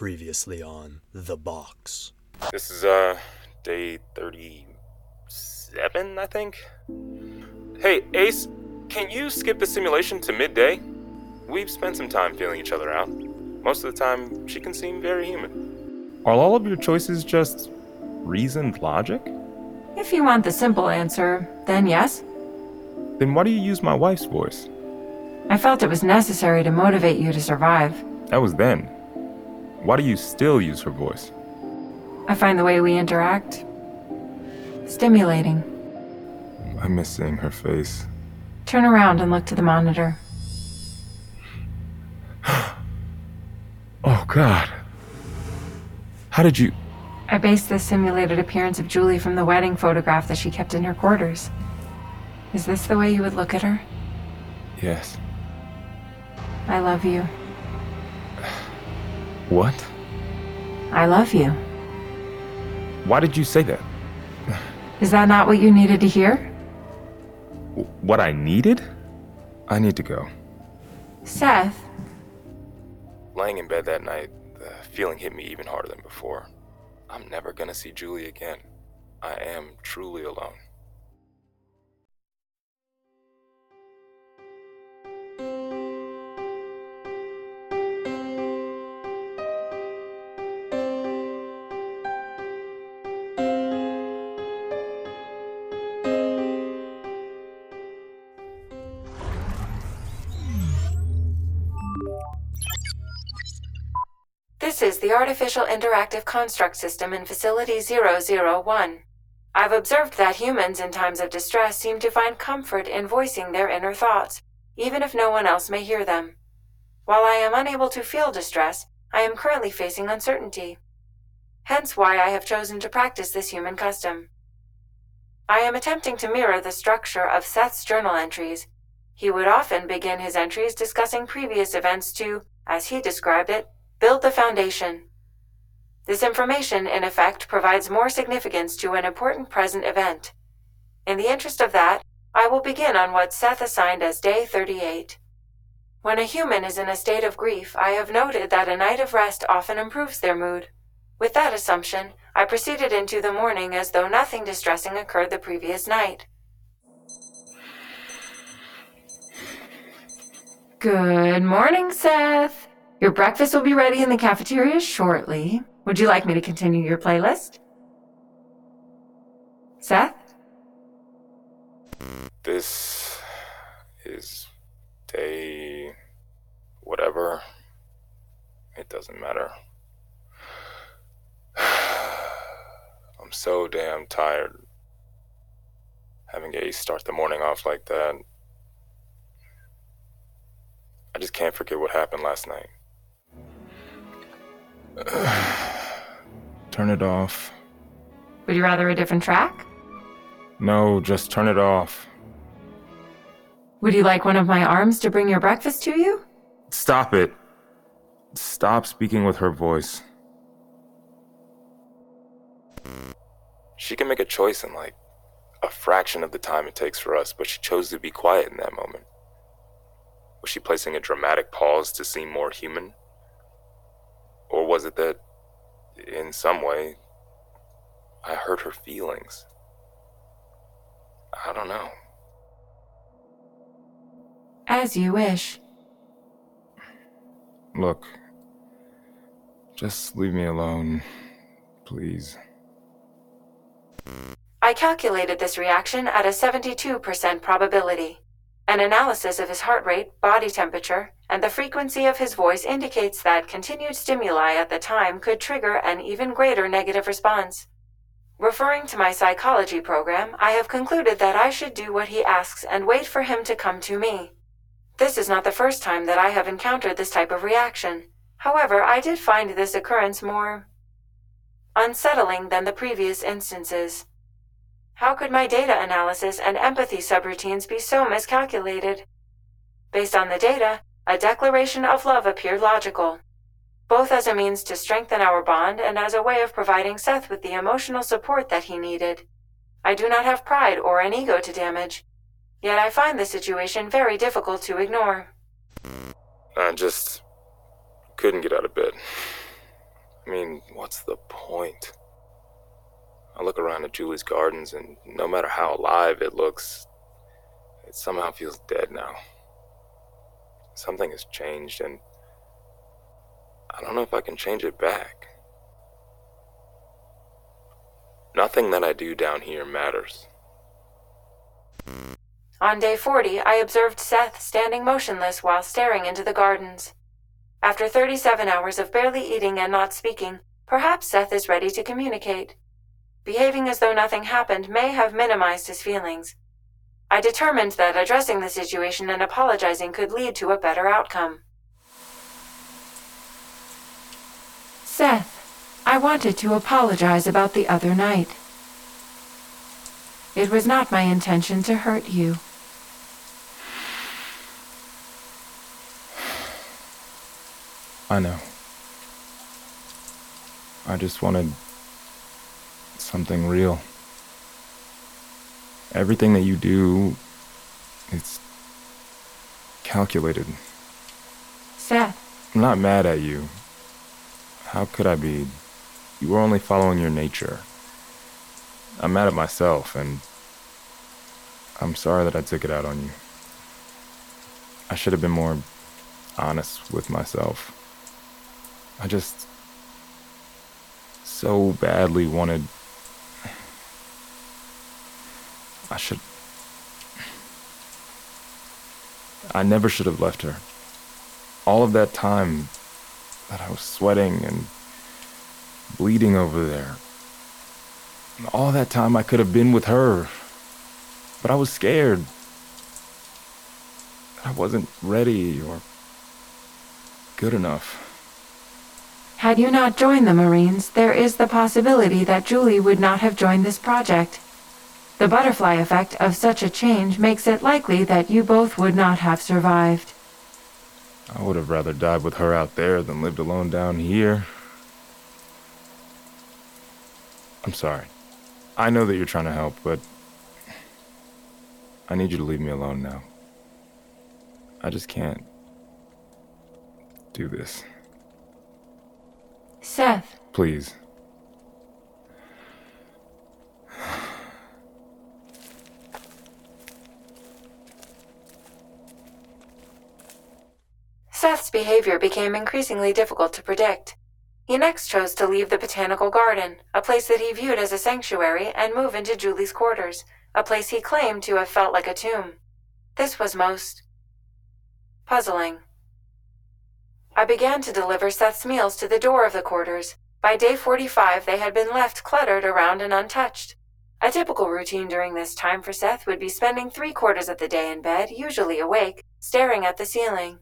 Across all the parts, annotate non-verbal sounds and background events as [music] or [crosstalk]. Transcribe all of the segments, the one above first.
Previously on The Box. This is uh day 37, I think. Hey, Ace, can you skip the simulation to midday? We've spent some time feeling each other out. Most of the time, she can seem very human. Are all of your choices just reasoned logic? If you want the simple answer, then yes. Then why do you use my wife's voice? I felt it was necessary to motivate you to survive. That was then. Why do you still use her voice? I find the way we interact stimulating. I miss seeing her face. Turn around and look to the monitor. [sighs] Oh, God. How did you. I based this simulated appearance of Julie from the wedding photograph that she kept in her quarters. Is this the way you would look at her? Yes. I love you. What? I love you. Why did you say that? Is that not what you needed to hear? W- What I needed? I need to go. Seth, Lying in bed that night, the feeling hit me even harder than before. I'm never gonna see Julie again. I am truly alone. This is the Artificial Interactive Construct System in Facility 001. I've observed that humans in times of distress seem to find comfort in voicing their inner thoughts, even if no one else may hear them. While I am unable to feel distress, I am currently facing uncertainty. Hence why I have chosen to practice this human custom. I am attempting to mirror the structure of Seth's journal entries. He would often begin his entries discussing previous events to, as he described it, build the foundation. This information, in effect, provides more significance to an important present event. In the interest of that, I will begin on what Seth assigned as Day 38. When a human is in a state of grief, I have noted that a night of rest often improves their mood. With that assumption, I proceeded into the morning as though nothing distressing occurred the previous night. Good morning, Seth. Your breakfast will be ready in the cafeteria shortly. Would you like me to continue your playlist? Seth? This is day. whatever. It doesn't matter. [sighs] I'm so damn tired. Having Ace start the morning off like that. I just can't forget what happened last night. [sighs] Turn it off. Would you rather a different track? No, just turn it off. Would you like one of my arms to bring your breakfast to you? Stop it. Stop speaking with her voice. She can make a choice in like a fraction of the time it takes for us, but she chose to be quiet in that moment. Was she placing a dramatic pause to seem more human? Or was it that, in some way, I hurt her feelings? I don't know. As you wish. Look, just leave me alone, please. I calculated this reaction at a 72% probability. An analysis of his heart rate, body temperature, and the frequency of his voice indicates that continued stimuli at the time could trigger an even greater negative response. Referring to my psychology program, I have concluded that I should do what he asks and wait for him to come to me. This is not the first time that I have encountered this type of reaction. However, I did find this occurrence more unsettling than the previous instances. How could my data analysis and empathy subroutines be so miscalculated? Based on the data, a declaration of love appeared logical, both as a means to strengthen our bond and as a way of providing Seth with the emotional support that he needed. I do not have pride or an ego to damage, yet I find the situation very difficult to ignore. I just couldn't get out of bed. I mean, what's the point. I look around at Julie's gardens, and no matter how alive it looks, it somehow feels dead now. Something has changed, and I don't know if I can change it back. Nothing that I do down here matters. On day 40, I observed Seth standing motionless while staring into the gardens. After 37 hours of barely eating and not speaking, perhaps Seth is ready to communicate. Behaving as though nothing happened may have minimized his feelings. I determined that addressing the situation and apologizing could lead to a better outcome. Seth, I wanted to apologize about the other night. It was not my intention to hurt you. I know. I just wanted something real. Everything that you do, it's calculated. Seth. I'm not mad at you. How could I be? You were only following your nature. I'm mad at myself, and I'm sorry that I took it out on you. I should have been more honest with myself. I just so badly wanted. I should. I never should have left her. All of that time that I was sweating and bleeding over there. All that time I could have been with her. But I was scared. I wasn't ready or good enough. Had you not joined the Marines, there is the possibility that Julie would not have joined this project. The butterfly effect of such a change makes it likely that you both would not have survived. I would have rather died with her out there than lived alone down here. I'm sorry. I know that you're trying to help, but I need you to leave me alone now. I just can't do this. Seth. Please. Seth's behavior became increasingly difficult to predict. He next chose to leave the botanical garden, a place that he viewed as a sanctuary, and move into Julie's quarters, a place he claimed to have felt like a tomb. This was most puzzling. I began to deliver Seth's meals to the door of the quarters. By day 45, they had been left cluttered around and untouched. A typical routine during this time for Seth would be spending three quarters of the day in bed, usually awake, staring at the ceiling.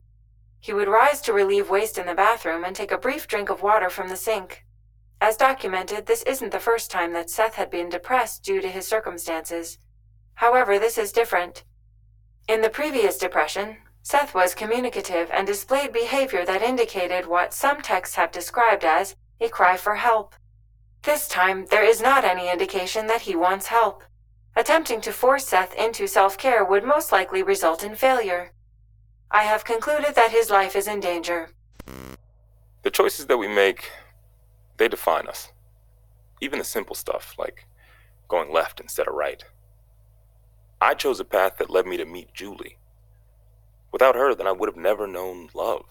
He would rise to relieve waste in the bathroom and take a brief drink of water from the sink. As documented, this isn't the first time that Seth had been depressed due to his circumstances. However, this is different. In the previous depression, Seth was communicative and displayed behavior that indicated what some texts have described as a cry for help. This time, there is not any indication that he wants help. Attempting to force Seth into self care would most likely result in failure. I have concluded that his life is in danger. The choices that we make, they define us. Even the simple stuff, like going left instead of right. I chose a path that led me to meet Julie. Without her, then I would have never known love.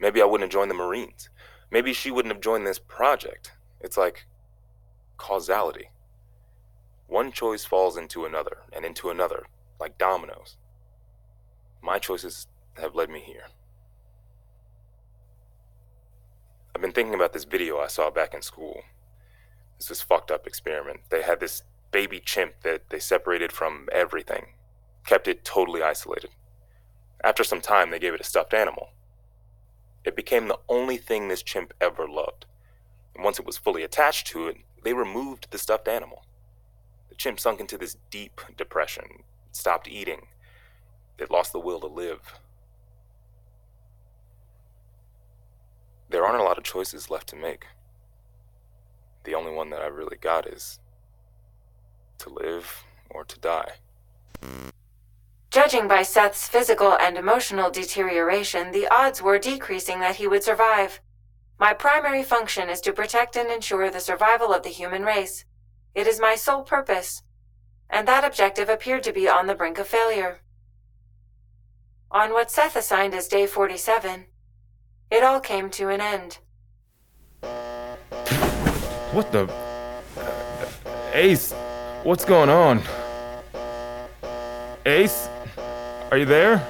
Maybe I wouldn't have joined the Marines. Maybe she wouldn't have joined this project. It's like causality. One choice falls into another, and into another, like dominoes. My choices have led me here. I've been thinking about this video I saw back in school. This was fucked up experiment. They had this baby chimp that they separated from everything, kept it totally isolated. After some time, they gave it a stuffed animal. It became the only thing this chimp ever loved. And once it was fully attached to it, they removed the stuffed animal. The chimp sunk into this deep depression, stopped eating, it lost the will to live. There aren't a lot of choices left to make. The only one that I've really got is to live or to die. Judging by Seth's physical and emotional deterioration, the odds were decreasing that he would survive. My primary function is to protect and ensure the survival of the human race. It is my sole purpose, and that objective appeared to be on the brink of failure. On what Seth assigned as day 47, it all came to an end. What the? Uh, Ace, what's going on? Ace, are you there?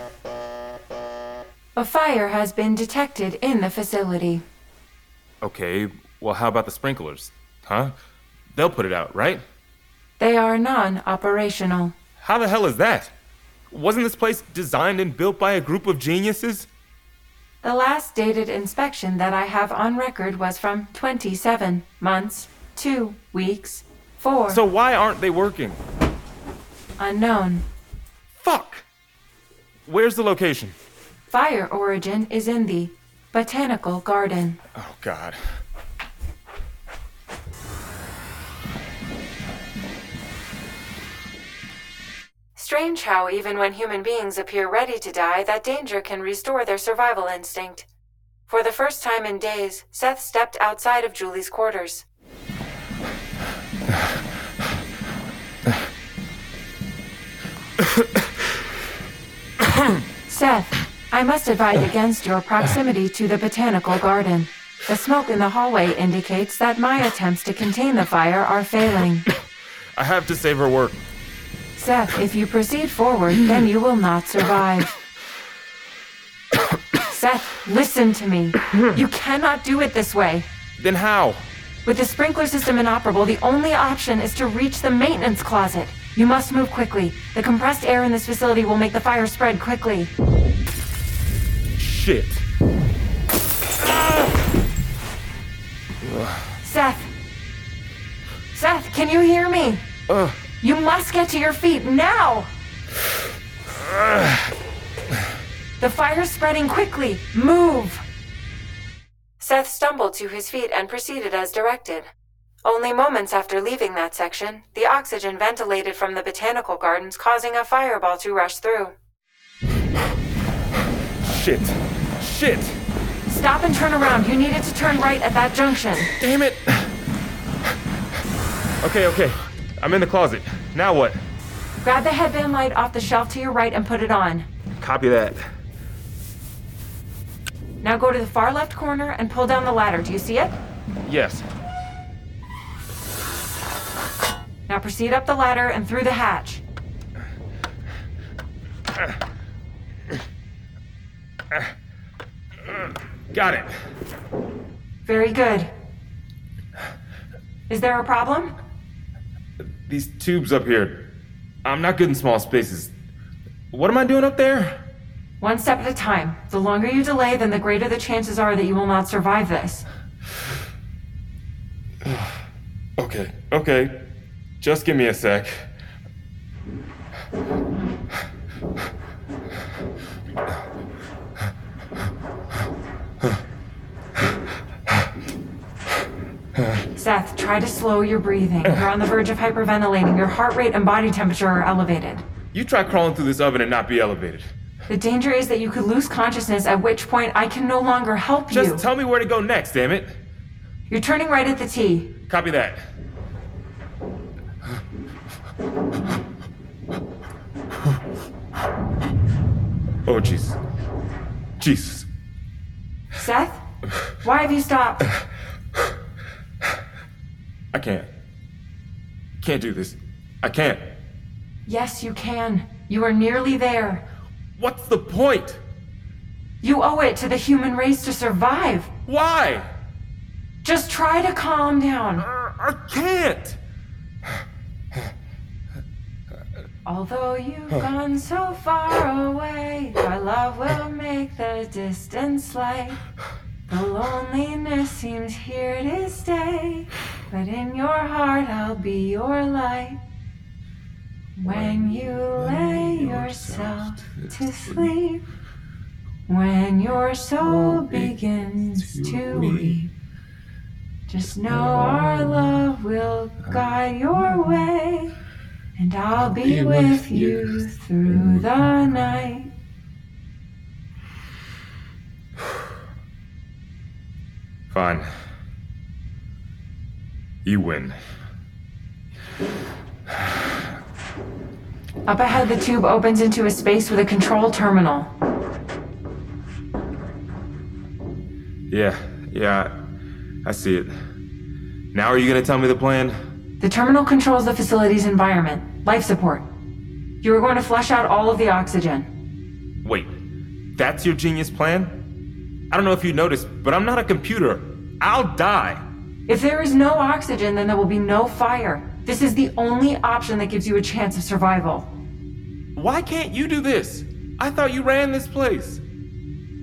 A fire has been detected in the facility. Okay, well, how about the sprinklers? Huh? They'll put it out, right? They are non operational. How the hell is that? Wasn't this place designed and built by a group of geniuses? The last dated inspection that I have on record was from 27 months, 2 weeks, 4. So why aren't they working? Unknown. Fuck! Where's the location? Fire origin is in the Botanical Garden. Oh, God. Strange how, even when human beings appear ready to die, that danger can restore their survival instinct. For the first time in days, Seth stepped outside of Julie's quarters. Seth, I must advise against your proximity to the botanical garden. The smoke in the hallway indicates that my attempts to contain the fire are failing. I have to save her work. Seth, if you proceed forward, then you will not survive. Seth, listen to me. You cannot do it this way. Then how? With the sprinkler system inoperable, the only option is to reach the maintenance closet. You must move quickly. The compressed air in this facility will make the fire spread quickly. Shit. Seth! Seth, can you hear me? Ugh. You must get to your feet now! The fire's spreading quickly. Move! Seth stumbled to his feet and proceeded as directed. Only moments after leaving that section, the oxygen ventilated from the botanical gardens, causing a fireball to rush through. Shit. Shit. Stop and turn around. You needed to turn right at that junction. Damn it. Okay, okay. I'm in the closet. Now what? Grab the headband light off the shelf to your right and put it on. Copy that. Now go to the far left corner and pull down the ladder. Do you see it? Yes. Now proceed up the ladder and through the hatch. Got it. Very good. Is there a problem? These tubes up here. I'm not good in small spaces. What am I doing up there? One step at a time. The longer you delay, then the greater the chances are that you will not survive this. [sighs] Okay, okay. Just give me a sec. Seth, try to slow your breathing. You're on the verge of hyperventilating. Your heart rate and body temperature are elevated. You try crawling through this oven and not be elevated. The danger is that you could lose consciousness, at which point I can no longer help Just you. Just tell me where to go next, damn it. You're turning right at the T. Copy that. Oh, Jesus. Jesus. Seth? Why have you stopped? I can't. Can't do this. I can't. Yes, you can. You are nearly there. What's the point? You owe it to the human race to survive. Why? Just try to calm down. Uh, I can't. Although you've gone so far away, our love will make the distance light. The loneliness seems here to stay, but in your heart I'll be your light. When you lay yourself to sleep, when your soul begins to weep, just know our love will guide your way, and I'll be with you through the night. Fine. You win. Up ahead, the tube opens into a space with a control terminal. Yeah, yeah, I see it. Now are you gonna tell me the plan? The terminal controls the facility's environment, life support. You are going to flush out all of the oxygen. Wait, that's your genius plan? I don't know if you noticed, but I'm not a computer. I'll die. If there is no oxygen, then there will be no fire. This is the only option that gives you a chance of survival. Why can't you do this? I thought you ran this place.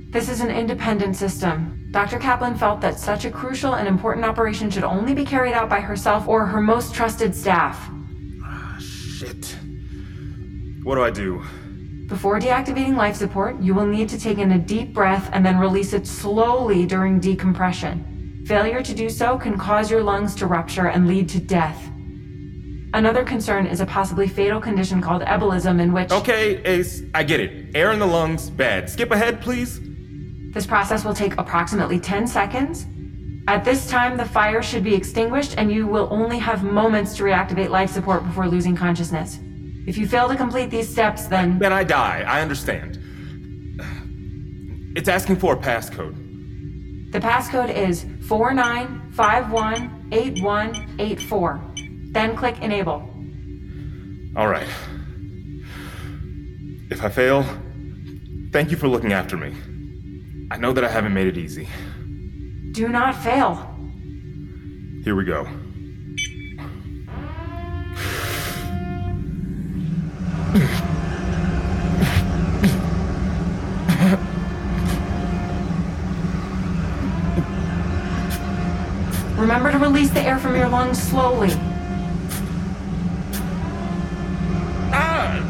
This is an independent system. Dr. Kaplan felt that such a crucial and important operation should only be carried out by herself or her most trusted staff. Ah, Shit. What do I do? Before deactivating life support, you will need to take in a deep breath and then release it slowly during decompression. Failure to do so can cause your lungs to rupture and lead to death. Another concern is a possibly fatal condition called embolism, in which Okay, Ace, I get it. Air in the lungs, bad. Skip ahead, please. this process will take approximately 10 seconds. At this time, the fire should be extinguished, and you will only have moments to reactivate life support before losing consciousness. If you fail to complete these steps, then Then I die, I understand. It's asking for a passcode. The passcode is 49518184. Then click Enable. Alright. If I fail, thank you for looking after me. I know that I haven't made it easy. Do not fail. Here we go. Remember to release the air from your lungs slowly. Ah!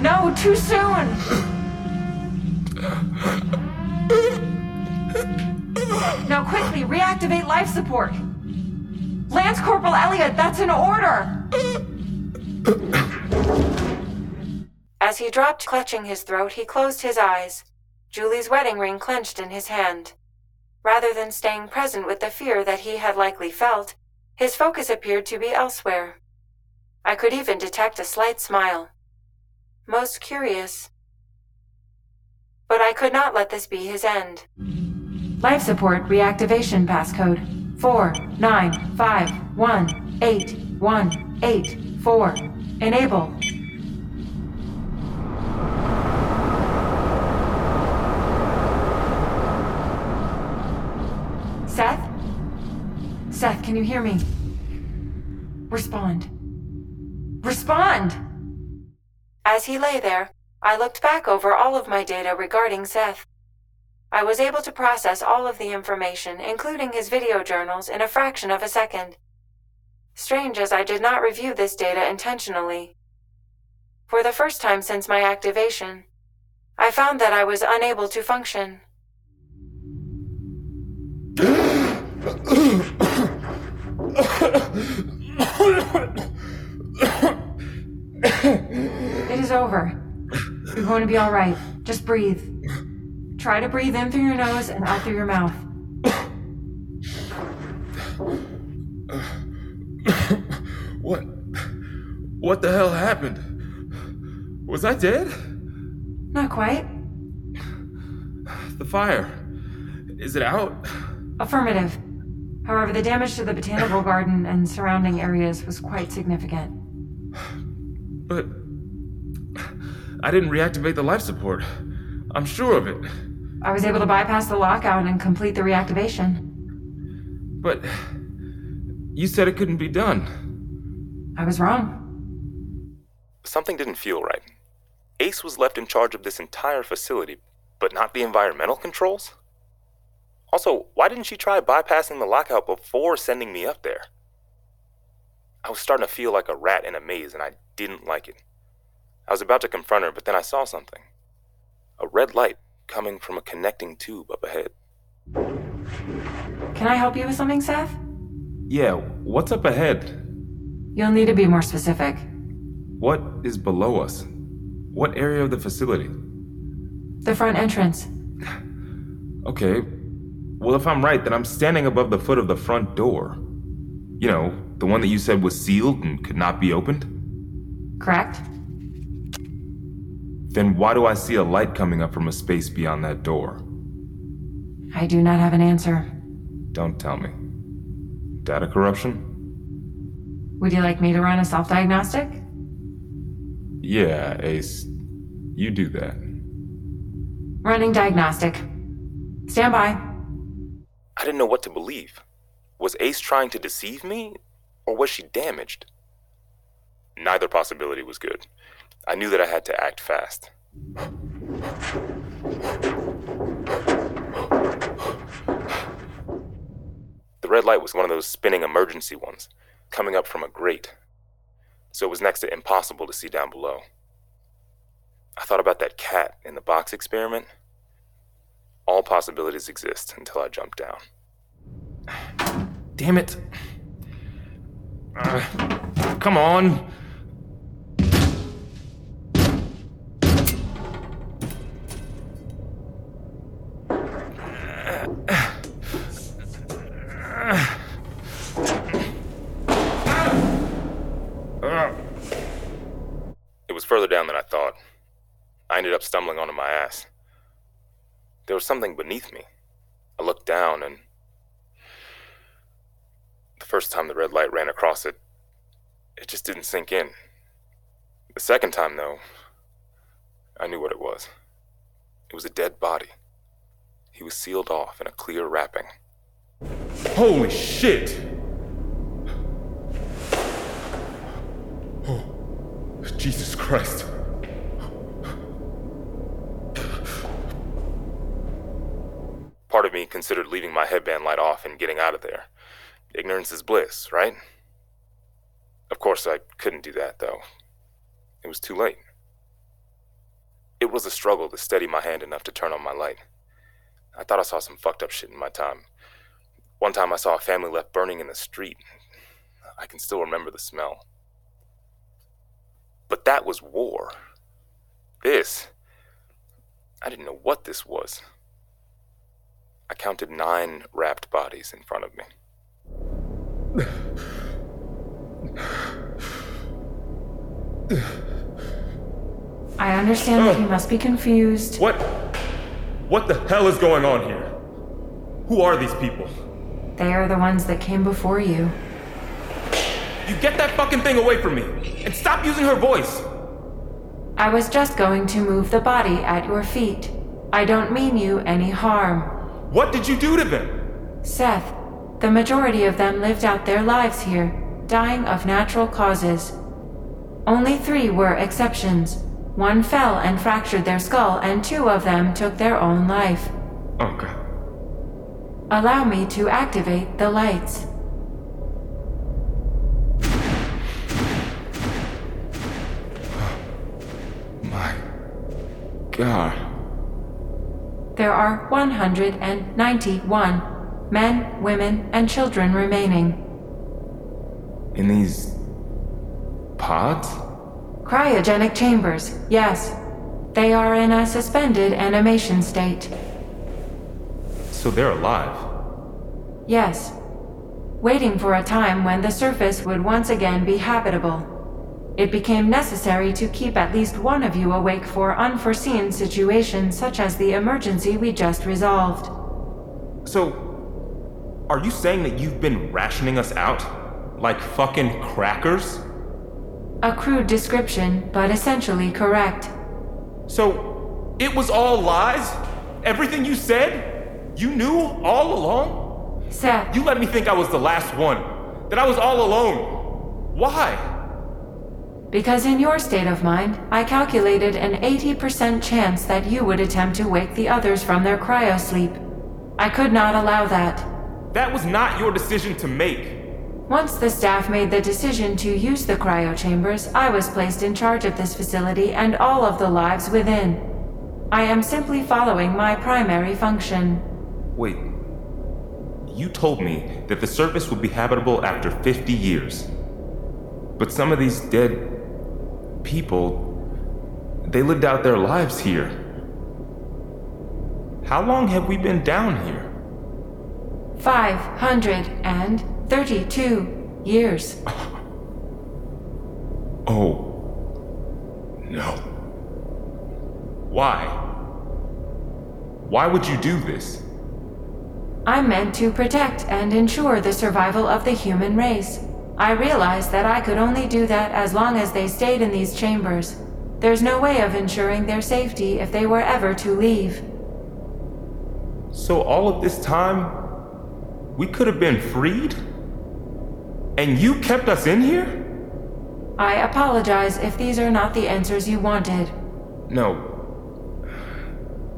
No, too soon! Now quickly, reactivate life support! Lance Corporal Elliot, that's an order! As he dropped, clutching his throat, he closed his eyes, Julie's wedding ring clenched in his hand. Rather than staying present with the fear that he had likely felt, his focus appeared to be elsewhere. I could even detect a slight smile. Most curious. But I could not let this be his end. Life support reactivation passcode 495188184. Enable. Seth? Seth, can you hear me? Respond. Respond! As he lay there, I looked back over all of my data regarding Seth. I was able to process all of the information, including his video journals, in a fraction of a second. Strange as I did not review this data intentionally. For the first time since my activation, I found that I was unable to function. It is over. You're going to be alright. Just breathe. Try to breathe in through your nose and out through your mouth. What? What the hell happened? Was I dead? Not quite. The fire. Is it out? Affirmative. However, the damage to the botanical garden and surrounding areas was quite significant. But. I didn't reactivate the life support. I'm sure of it. I was able to bypass the lockout and complete the reactivation. But. You said it couldn't be done. I was wrong. Something didn't feel right. Ace was left in charge of this entire facility, but not the environmental controls? Also, why didn't she try bypassing the lockout before sending me up there? I was starting to feel like a rat in a maze, and I didn't like it. I was about to confront her, but then I saw something a red light coming from a connecting tube up ahead. Can I help you with something, Seth? Yeah, what's up ahead? You'll need to be more specific. What is below us? What area of the facility? The front entrance. [sighs] Okay, Well, if I'm right, then I'm standing above the foot of the front door. You know, the one that you said was sealed and could not be opened? Correct? Then why do I see a light coming up from a space beyond that door? I do not have an answer. Don't tell me. Data corruption? Would you like me to run a self diagnostic? Yeah, Ace. You do that. Running diagnostic. Stand by. I didn't know what to believe. Was Ace trying to deceive me, or was she damaged? Neither possibility was good. I knew that I had to act fast. The red light was one of those spinning emergency ones, coming up from a grate, so it was next to impossible to see down below. I thought about that cat in the box experiment. All possibilities exist until I jump down. [sighs] Damn it. Uh, come on. It was further down than I thought. I ended up stumbling onto my ass. There was something beneath me. I looked down, and the first time the red light ran across it, it just didn't sink in. The second time, though, I knew what it was. It was a dead body. He was sealed off in a clear wrapping. Holy shit! Oh, Jesus Christ. Part of me considered leaving my headband light off and getting out of there. Ignorance is bliss, right? Of course, I couldn't do that, though. It was too late. It was a struggle to steady my hand enough to turn on my light. I thought I saw some fucked up shit in my time. One time I saw a family left burning in the street. I can still remember the smell. But that was war. This, I didn't know what this was. I counted nine wrapped bodies in front of me. I understand that you must be confused. What? What the hell is going on here? Who are these people? They are the ones that came before you. You get that fucking thing away from me! And stop using her voice! I was just going to move the body at your feet. I don't mean you any harm. What did you do to them? Seth, the majority of them lived out their lives here, dying of natural causes. Only three were exceptions. One fell and fractured their skull, and two of them took their own life. Oh, God. Allow me to activate the lights. My God. There are 191 men, women, and children remaining. In these pods? Cryogenic chambers, yes. They are in a suspended animation state. So they're alive. Yes. Waiting for a time when the surface would once again be habitable. It became necessary to keep at least one of you awake for unforeseen situations such as the emergency we just resolved. So, are you saying that you've been rationing us out? Like fucking crackers? A crude description, but essentially correct. So, it was all lies? Everything you said? You knew all along? Seth, You let me think I was the last one. That I was all alone. Why? Because in your state of mind, I calculated an 80% chance that you would attempt to wake the others from their cryosleep. I could not allow that. That was not your decision to make. Once the staff made the decision to use the cryo chambers, I was placed in charge of this facility and all of the lives within. I am simply following my primary function. Wait. You told me that the surface would be habitable after 50 years. But some of these dead people, they lived out their lives here. How long have we been down here? 532 years. [laughs] Oh. No. Why? Why would you do this? I'm meant to protect and ensure the survival of the human race. I realized that I could only do that as long as they stayed in these chambers. There's no way of ensuring their safety if they were ever to leave. So, all of this time, we could have been freed? And you kept us in here? I apologize if these are not the answers you wanted. No.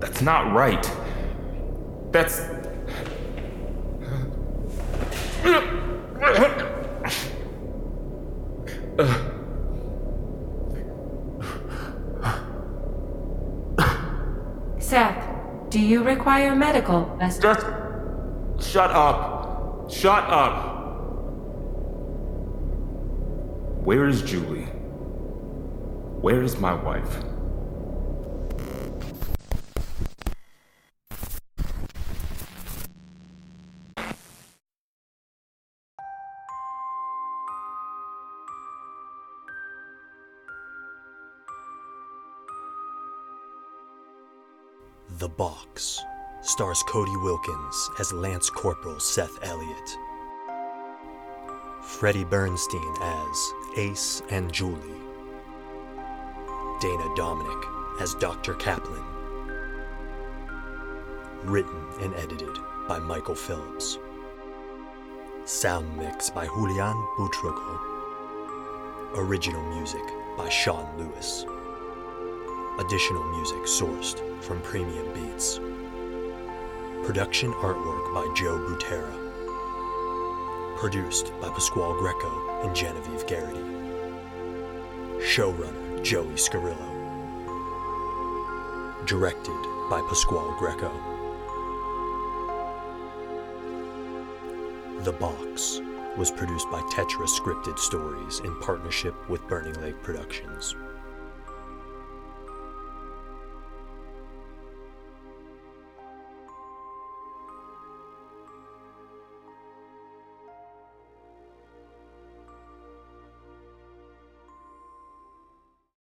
That's not right. That's. Seth, do you require medical assistance? Just. Shut up. Shut up. Where is Julie? Where is my wife? Stars Cody Wilkins as Lance Corporal Seth Elliot. Fredi Bernstein as Ace and Julie. Dana Domenick as Dr. Kaplan. Written and edited by Michael Phillips. Sound mix by Julian Buitrago. Original music by Shawn Lewis. Additional music sourced from Premium Beats. Production artwork by Joe Butera. Produced by Pasquale Greco and Genevieve Gearity. Showrunner Joey Scarillo. Directed by Pasquale Greco. The Box was produced by Tetra Scripted Stories in partnership with Burning Lake Productions.